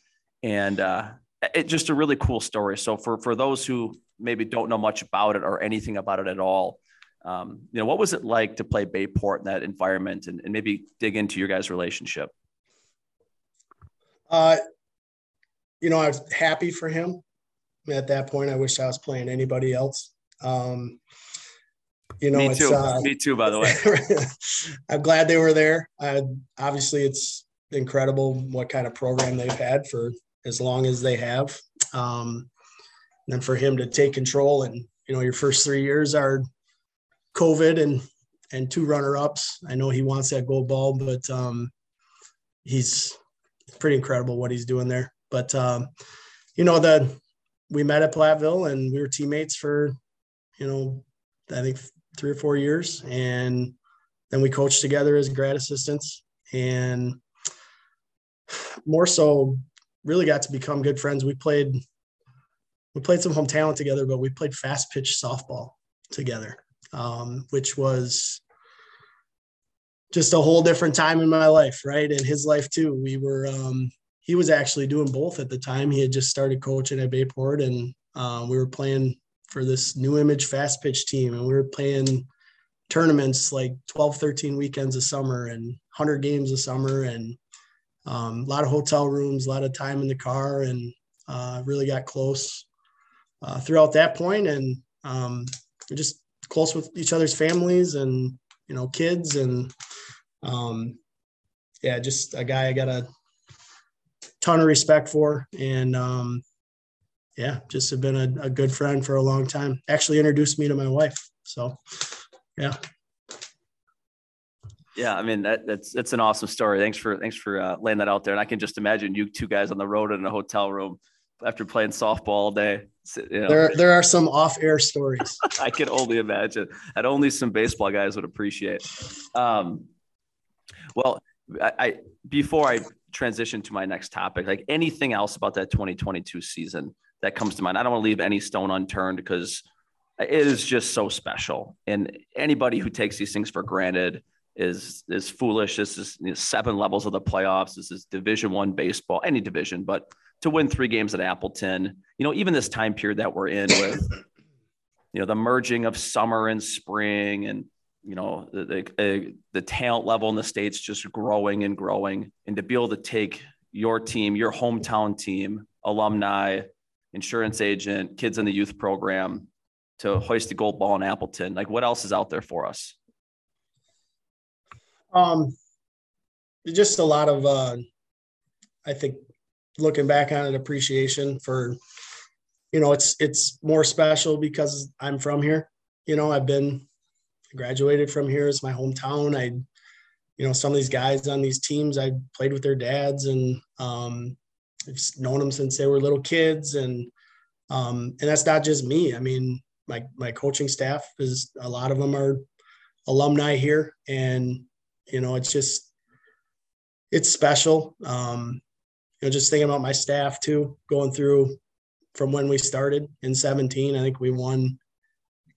And uh, it just a really cool story. So for for those who maybe don't know much about it or anything about it at all, um, you know, what was it like to play Bay Port in that environment and, and maybe dig into your guys' relationship? Uh, you know, I was happy for him at that point. I wish I was playing anybody else. Um, you know, me too. Uh, me too, by the way. I'm glad they were there. I, obviously, it's incredible what kind of program they've had for as long as they have. Um, and then for him to take control and, you know, your first three years are COVID and and two runner ups. I know he wants that gold ball, but um, he's pretty incredible what he's doing there. But um, you know, the we met at Platteville and we were teammates for you know I think three or four years, and then we coached together as grad assistants, and more so, really got to become good friends. We played we played some home talent together, but we played fast pitch softball together um, which was just a whole different time in my life, right? In his life too. We were um, he was actually doing both at the time. He had just started coaching at Bay Port, and um, we were playing for this new image fast pitch team, and we were playing tournaments like 12, 13 weekends a summer and 100 games a summer, and um, a lot of hotel rooms, a lot of time in the car, and uh, really got close uh, throughout that point, and um, just close with each other's families and you know kids and um, yeah, just a guy I got a ton of respect for and um, yeah, just have been a, a good friend for a long time. Actually introduced me to my wife. So yeah. Yeah, I mean that, that's that's an awesome story. Thanks for thanks for uh, laying that out there. And I can just imagine you two guys on the road in a hotel room after playing softball all day. You know. There, there are some off-air stories. I can only imagine that only some baseball guys would appreciate. Um, well, I, I before I transition to my next topic, like anything else about that 2022 season that comes to mind, I don't want to leave any stone unturned because it is just so special. And anybody who takes these things for granted is is foolish. This is you know, seven levels of the playoffs. This is Division One baseball, any division, but to win three games at Appleton, you know, even this time period that we're in with, you know, the merging of summer and spring and you know, the, the, the talent level in the States just growing and growing. And to be able to take your team, your hometown team, alumni, insurance agent, kids in the youth program to hoist the gold ball in Appleton, like what else is out there for us? Um, just a lot of, uh, I think looking back on it, appreciation for, you know, it's, it's more special because I'm from here. You know, I've been graduated from here. It's my hometown. I, you know, some of these guys on these teams, I played with their dads and um, I've known them since they were little kids. And, um, and that's not just me. I mean, my, my coaching staff is a lot of them are alumni here and, you know, it's just, it's special. Um, know, just thinking about my staff too, going through from when we started in 17, I think we won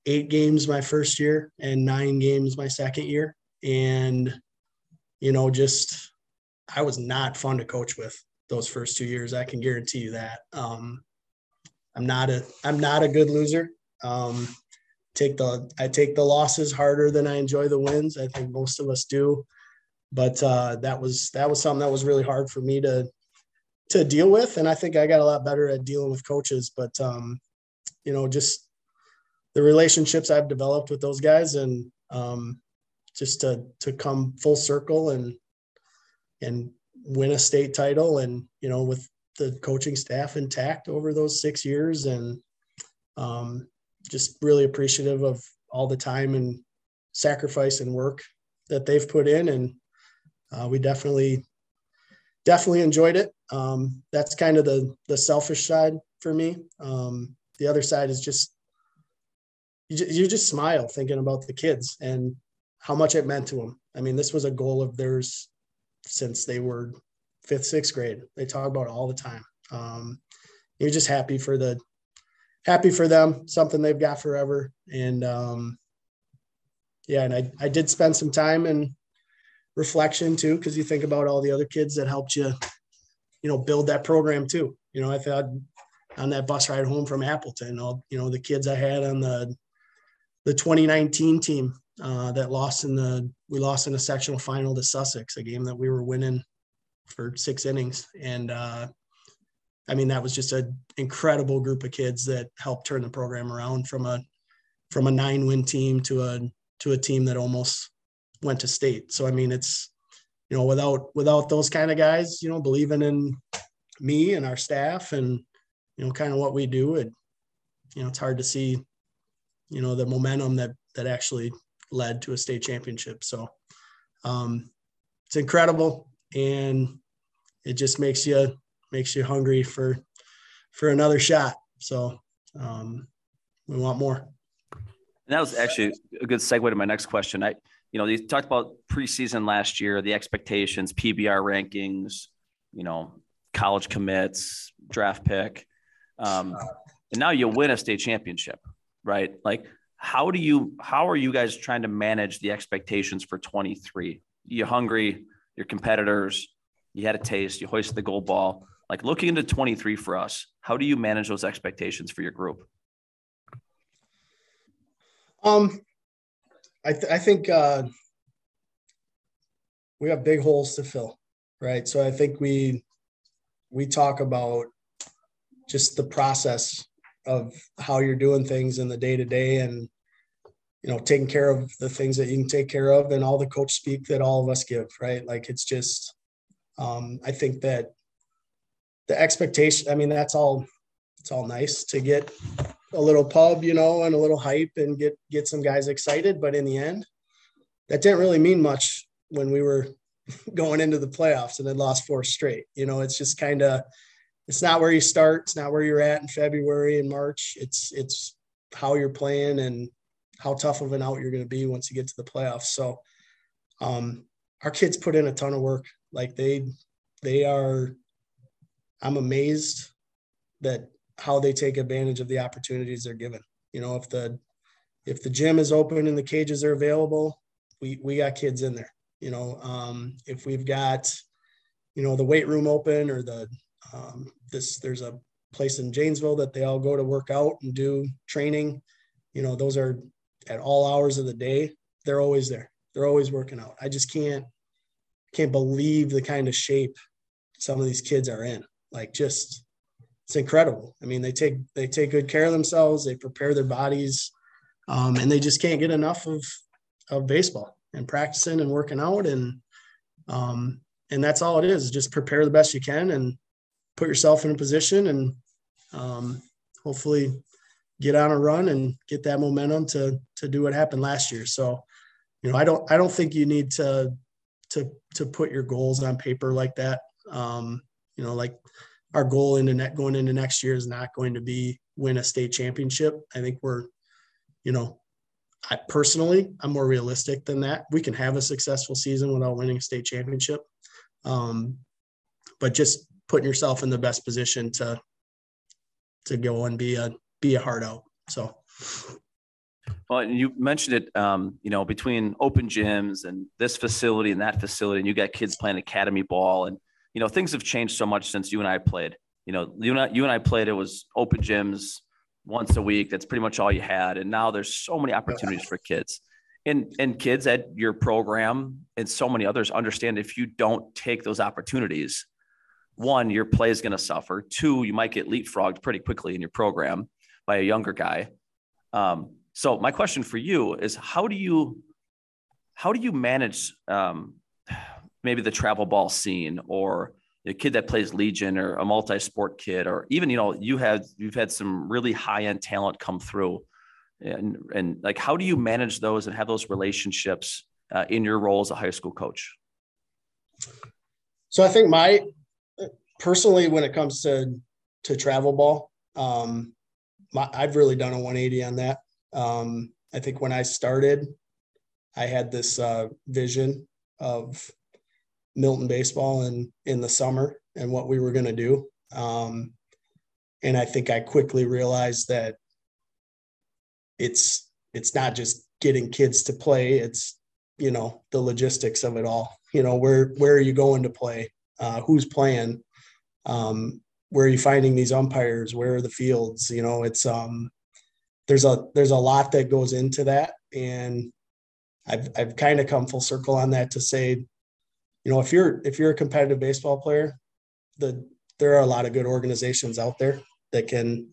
eight games my first year and nine games my second year. And, you know, just I was not fun to coach with those first two years. I can guarantee you that. Um, I'm not a I'm not a good loser. Um, take the I take the losses harder than I enjoy the wins. I think most of us do. But uh, that was that was something that was really hard for me to to deal with, and I think I got a lot better at dealing with coaches. But um, you know, just the relationships I've developed with those guys and um, just to to come full circle and and win a state title and you know with the coaching staff intact over those six years and um, just really appreciative of all the time and sacrifice and work that they've put in and uh, we definitely definitely enjoyed it um, that's kind of the the selfish side for me um, the other side is just you, just, you just smile thinking about the kids and how much it meant to them. I mean, this was a goal of theirs since they were fifth, sixth grade. They talk about it all the time. Um, you're just happy for the happy for them, something they've got forever. And um, yeah, and I, I did spend some time in reflection too, because you think about all the other kids that helped you, you know, build that program too. You know, I thought on that bus ride home from Appleton, all you know, the kids I had on the the 2019 team uh, that lost in the we lost in a sectional final to Sussex, a game that we were winning for six innings, and uh, I mean that was just an incredible group of kids that helped turn the program around from a from a nine win team to a to a team that almost went to state. So I mean it's you know without without those kind of guys, you know, believing in me and our staff and you know kind of what we do, it you know it's hard to see you know the momentum that that actually led to a state championship. So um, it's incredible, and it just makes you makes you hungry for for another shot. So um, we want more. And that was actually a good segue to my next question. I, you know, you talked about preseason last year, the expectations, PBR rankings, you know, college commits, draft pick, um, and now you win a state championship right? Like, how do you, how are you guys trying to manage the expectations for 23? You're hungry, your competitors, you had a taste, you hoisted the gold ball. Like looking into 23 for us, how do you manage those expectations for your group? Um, I, th- I think uh, we have big holes to fill, right? So I think we we talk about just the process of how you're doing things in the day to day and you know taking care of the things that you can take care of and all the coach speak that all of us give right like it's just um, i think that the expectation i mean that's all it's all nice to get a little pub you know and a little hype and get get some guys excited but in the end that didn't really mean much when we were going into the playoffs and then lost four straight you know it's just kind of it's not where you start. It's not where you're at in February and March. It's it's how you're playing and how tough of an out you're going to be once you get to the playoffs. So, um, our kids put in a ton of work. Like they they are. I'm amazed that how they take advantage of the opportunities they're given. You know, if the if the gym is open and the cages are available, we we got kids in there. You know, um, if we've got you know the weight room open or the um, this there's a place in Janesville that they all go to work out and do training. You know, those are at all hours of the day. they're always there. They're always working out. I just can't can't believe the kind of shape some of these kids are in. Like just it's incredible. I mean, they take they take good care of themselves. They prepare their bodies, um, and they just can't get enough of of baseball and practicing and working out and um, and that's all it is. Just prepare the best you can and put yourself in a position and um, hopefully get on a run and get that momentum to to do what happened last year. So, you know, I don't I don't think you need to to to put your goals on paper like that. Um, you know, like our goal into net going into next year is not going to be win a state championship. I think we're, you know, I personally I'm more realistic than that. We can have a successful season without winning a state championship. Um, but just putting yourself in the best position to to go and be a be a hard out. So well, and you mentioned it, um, you know, between open gyms and this facility and that facility, and you got kids playing academy ball, and you know, things have changed so much since you and I played. You know, you and I, you and I played. It was open gyms once a week. That's pretty much all you had, and now there's so many opportunities for kids. And and kids at your program and so many others understand if you don't take those opportunities, one, your play is going to suffer. Two, you might get leapfrogged pretty quickly in your program by a younger guy. Um, so my question for you is how do you how do you manage um, maybe the travel ball scene or a kid that plays legion or a multi-sport kid or even you know you had you've had some really high-end talent come through. And and like how do you manage those and have those relationships uh, in your role as a high school coach? So i think my personally when it comes to to travel ball um my, i've really done a 180 on that. Um, I think when I started, I had this uh, vision of Milton baseball in in the summer and what we were going to do. Um, and I think I quickly realized that it's it's not just getting kids to play; it's you know the logistics of it all. You know where where are you going to play? Uh, who's playing? Um, where are you finding these umpires? Where are the fields? You know, it's um, there's a there's a lot that goes into that and I've I've kind of come full circle on that to say, you know, if you're if you're a competitive baseball player, the there are a lot of good organizations out there that can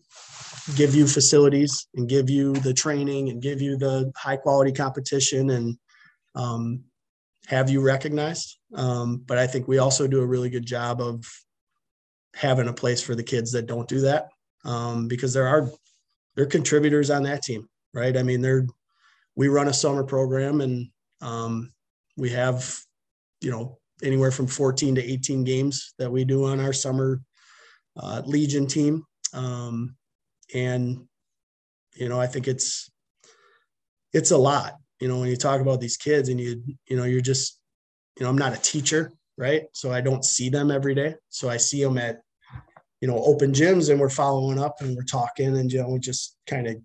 give you facilities and give you the training and give you the high quality competition and um, have you recognized. Um, but I think we also do a really good job of having a place for the kids that don't do that um, because there are they're contributors on that team, right? I mean, they're we run a summer program and um, we have you know anywhere from 14 to 18 games that we do on our summer uh, legion team. Um, and you know i think it's it's a lot you know when you talk about these kids and you you know you're just you know i'm not a teacher right? So i don't see them every day. So i see them at you know, open gyms and we're following up and we're talking and, you know, we just kind of,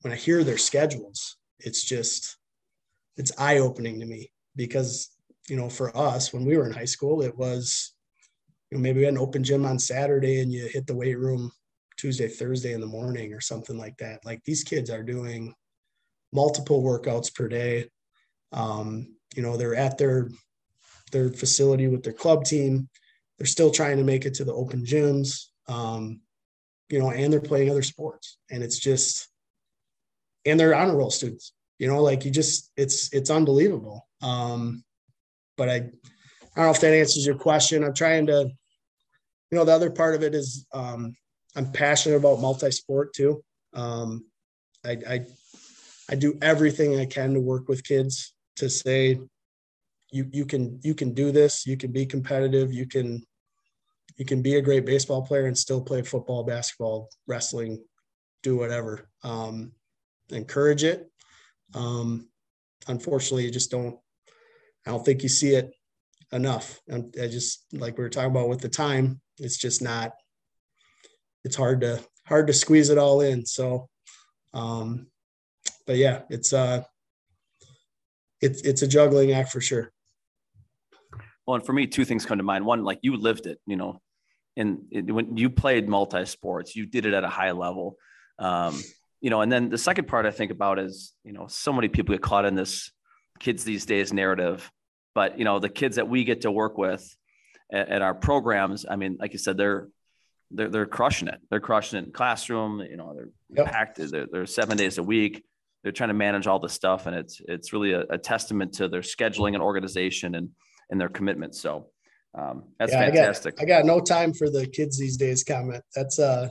when I hear their schedules, it's just, it's eye opening to me because, you know, for us, when we were in high school, it was, you know, maybe we had an open gym on Saturday and you hit the weight room Tuesday, Thursday in the morning or something like that. Like these kids are doing multiple workouts per day. Um, you know, they're at their their facility with their club team they're still trying to make it to the open gyms um, you know and they're playing other sports and it's just and they're honor roll students you know like you just it's it's unbelievable um, but i i don't know if that answers your question i'm trying to you know the other part of it is um, i'm passionate about multi-sport too um, I, I i do everything i can to work with kids to say you you can you can do this you can be competitive you can you can be a great baseball player and still play football, basketball, wrestling, do whatever. Um, encourage it. Um, unfortunately, you just don't. I don't think you see it enough. And I just like we were talking about with the time, it's just not. It's hard to hard to squeeze it all in. So, um, but yeah, it's uh, it's it's a juggling act for sure. Well, and for me, two things come to mind. One, like you lived it, you know, and it, when you played multi sports, you did it at a high level. Um, you know, and then the second part I think about is, you know, so many people get caught in this kids these days narrative, but you know the kids that we get to work with at, at our programs. I mean, like you said, they're they're they're crushing it. They're crushing it in classroom. You know, they're yep. packed. They're, they're seven days a week. They're trying to manage all this stuff, and it's it's really a, a testament to their scheduling and organization and and their commitment. So um, that's yeah, fantastic. I got, I got no time for the kids these days comment. That's uh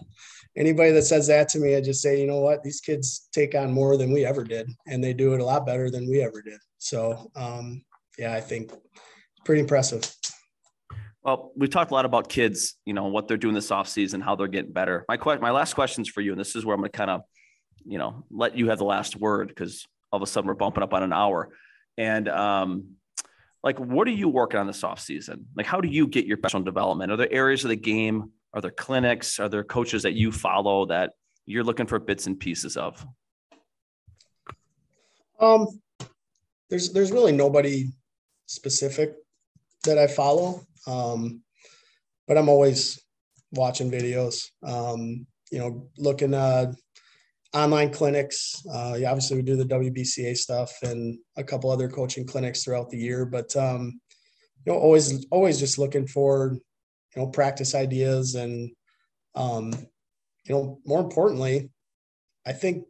anybody that says that to me, I just say, you know what, these kids take on more than we ever did, and they do it a lot better than we ever did. So um, yeah, I think pretty impressive. Well, we've talked a lot about kids, you know, what they're doing this off season, how they're getting better. My question, my last questions for you, and this is where I'm going to kind of, you know, let you have the last word because all of a sudden we're bumping up on an hour. And um, like, what are you working on this off season? Like, how do you get your professional development? Are there areas of the game? Are there clinics? Are there coaches that you follow that you're looking for bits and pieces of? Um, there's there's really nobody specific that I follow. Um, but I'm always watching videos. Um, you know, looking uh online clinics. Uh, yeah, obviously we do the WBCA stuff and a couple other coaching clinics throughout the year, but um, you know, always always just looking for you know practice ideas and um, you know more importantly, I think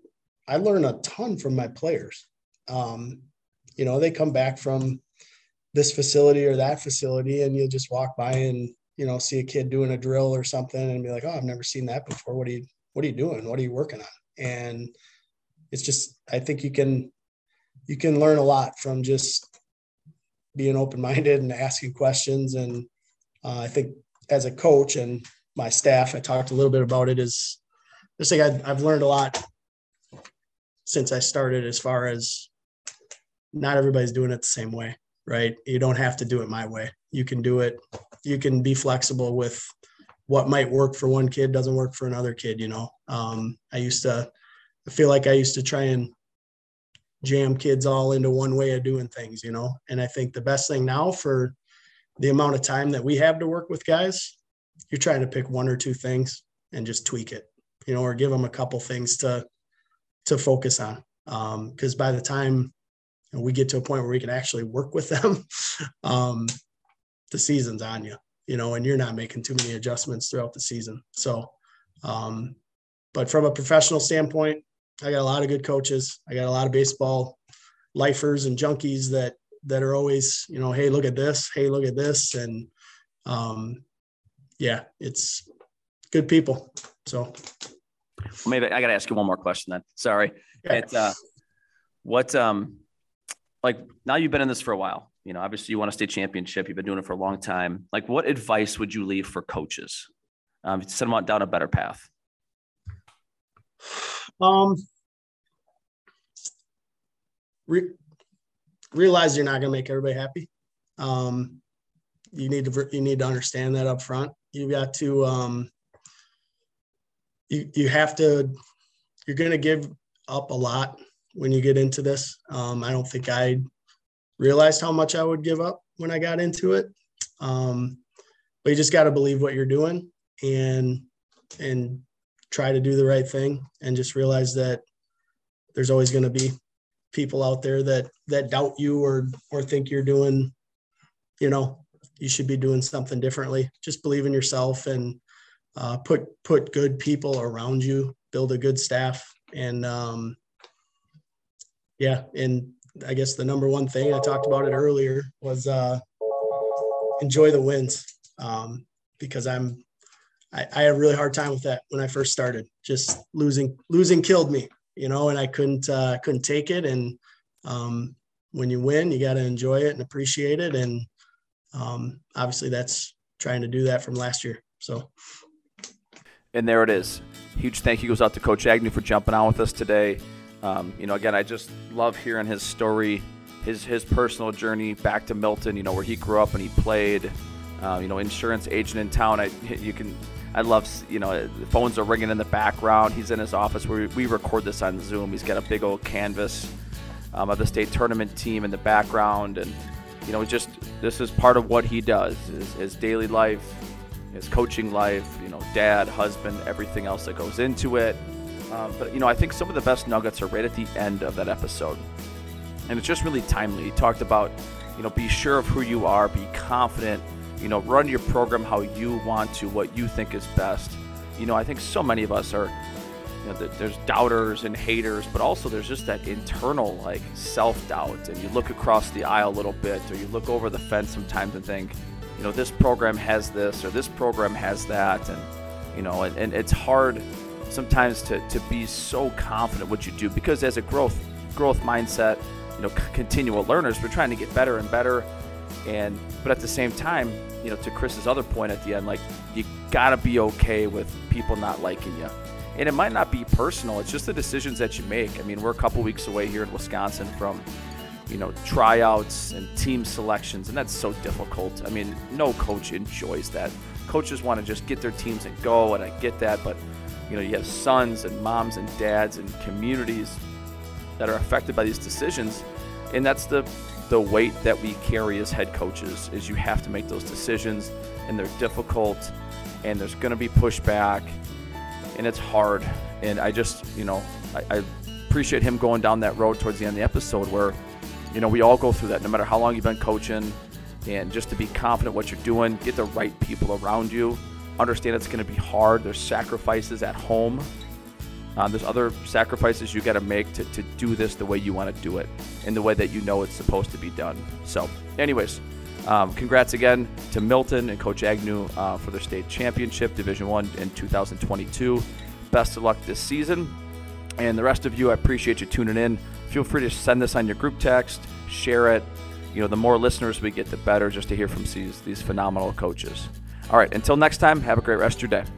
I learn a ton from my players. Um, you know, they come back from this facility or that facility and you'll just walk by and you know see a kid doing a drill or something and be like oh i've never seen that before. What are you what are you doing? What are you working on? And it's just i think you can you can learn a lot from just being open-minded and asking questions. And uh, i think as a coach and my staff i talked a little bit about it is just like I, i've learned a lot since i started as far as not everybody's doing it the same way right? You don't have to do it my way. You can do it. You can be flexible with what might work for one kid doesn't work for another kid. You know, um, I used to I feel like I used to try and jam kids all into one way of doing things. You know, and I think the best thing now for the amount of time that we have to work with guys, you're trying to pick one or two things and just tweak it. You know, or give them a couple things to to focus on. Because um, by the time we get to a point where we can actually work with them, um, the season's on you, you know, and you're not making too many adjustments throughout the season. So, um, but from a professional standpoint, I got a lot of good coaches. I got a lot of baseball lifers and junkies that that are always, you know, hey, look at this, hey, look at this, and um, yeah, it's good people. So, maybe I got to ask you one more question then. Sorry, yeah. it's uh, what um like now you've been in this for a while. You know, obviously you want to stay championship. You've been doing it for a long time. Like, what advice would you leave for coaches um, to send them down a better path? Um, re- realize you're not going to make everybody happy. Um, you need to you need to understand that up front. You got to um, you you have to you're going to give up a lot when you get into this. Um, I don't think I realized how much I would give up when I got into it. Um, but you just got to believe what you're doing and and try to do the right thing and just realize that there's always going to be people out there that that doubt you or or think you're doing you know you should be doing something differently just believe in yourself and uh, put put good people around you build a good staff and um, yeah, and I guess the number one thing I talked about it earlier was uh, enjoy the wins um, because I'm I, I, had a really hard time with that when I first started. Just losing losing killed me, you know, and I couldn't uh, couldn't take it. And um, when you win, you got to enjoy it and appreciate it. And um, obviously, that's trying to do that from last year. So. And there it is. Huge thank you goes out to Coach Agnew for jumping on with us today. Um, you know, again, I just love hearing his story, his his personal journey back to Milton. You know, where he grew up and he played. Uh, you know, insurance agent in town. I you can. I love, you know, phones are ringing in the background. He's in his office where we record this on Zoom. He's got a big old canvas um, of the state tournament team in the background. And, you know, just this is part of what he does his, his daily life, his coaching life, you know, dad, husband, everything else that goes into it. Um, but you know, I think some of the best nuggets are right at the end of that episode. and it's just really timely. He talked about, you know, be sure of who you are, be confident, you know, run your program how you want to, what you think is best. You know, I think so many of us are, you know, there's doubters and haters, but also there's just that internal like self-doubt, and you look across the aisle a little bit, or you look over the fence sometimes and think, you know, this program has this or this program has that, and you know, and, and it's hard sometimes to, to be so confident what you do because as a growth growth mindset you know continual learners we're trying to get better and better and but at the same time you know to chris's other point at the end like you gotta be okay with people not liking you. And it might not be personal it's just the decisions that you make. I mean we're a couple weeks away here in wisconsin from you know tryouts and team selections and that's so difficult. I mean no coach enjoys that. Coaches want to just get their teams and go and i get that but you know you have sons and moms and dads and communities that are affected by these decisions and that's the the weight that we carry as head coaches is you have to make those decisions and they're difficult and there's going to be pushback and it's hard and i just you know I, I appreciate him going down that road towards the end of the episode where you know we all go through that no matter how long you've been coaching and just to be confident what you're doing get the right people around you understand it's going to be hard. There's sacrifices at home. Uh, there's other sacrifices you got to make to, to do this the way you want to do it in the way that you know it's supposed to be done. So, anyways, um, congrats again to Milton and Coach Agnew uh, for their state championship, Division One in 2022. Best of luck this season. And the rest of you, I appreciate you tuning in. Feel free to send this on your group text, share it. You know, the more listeners we get, the better just to hear from these, these phenomenal coaches. All right, until next time, have a great rest of your day.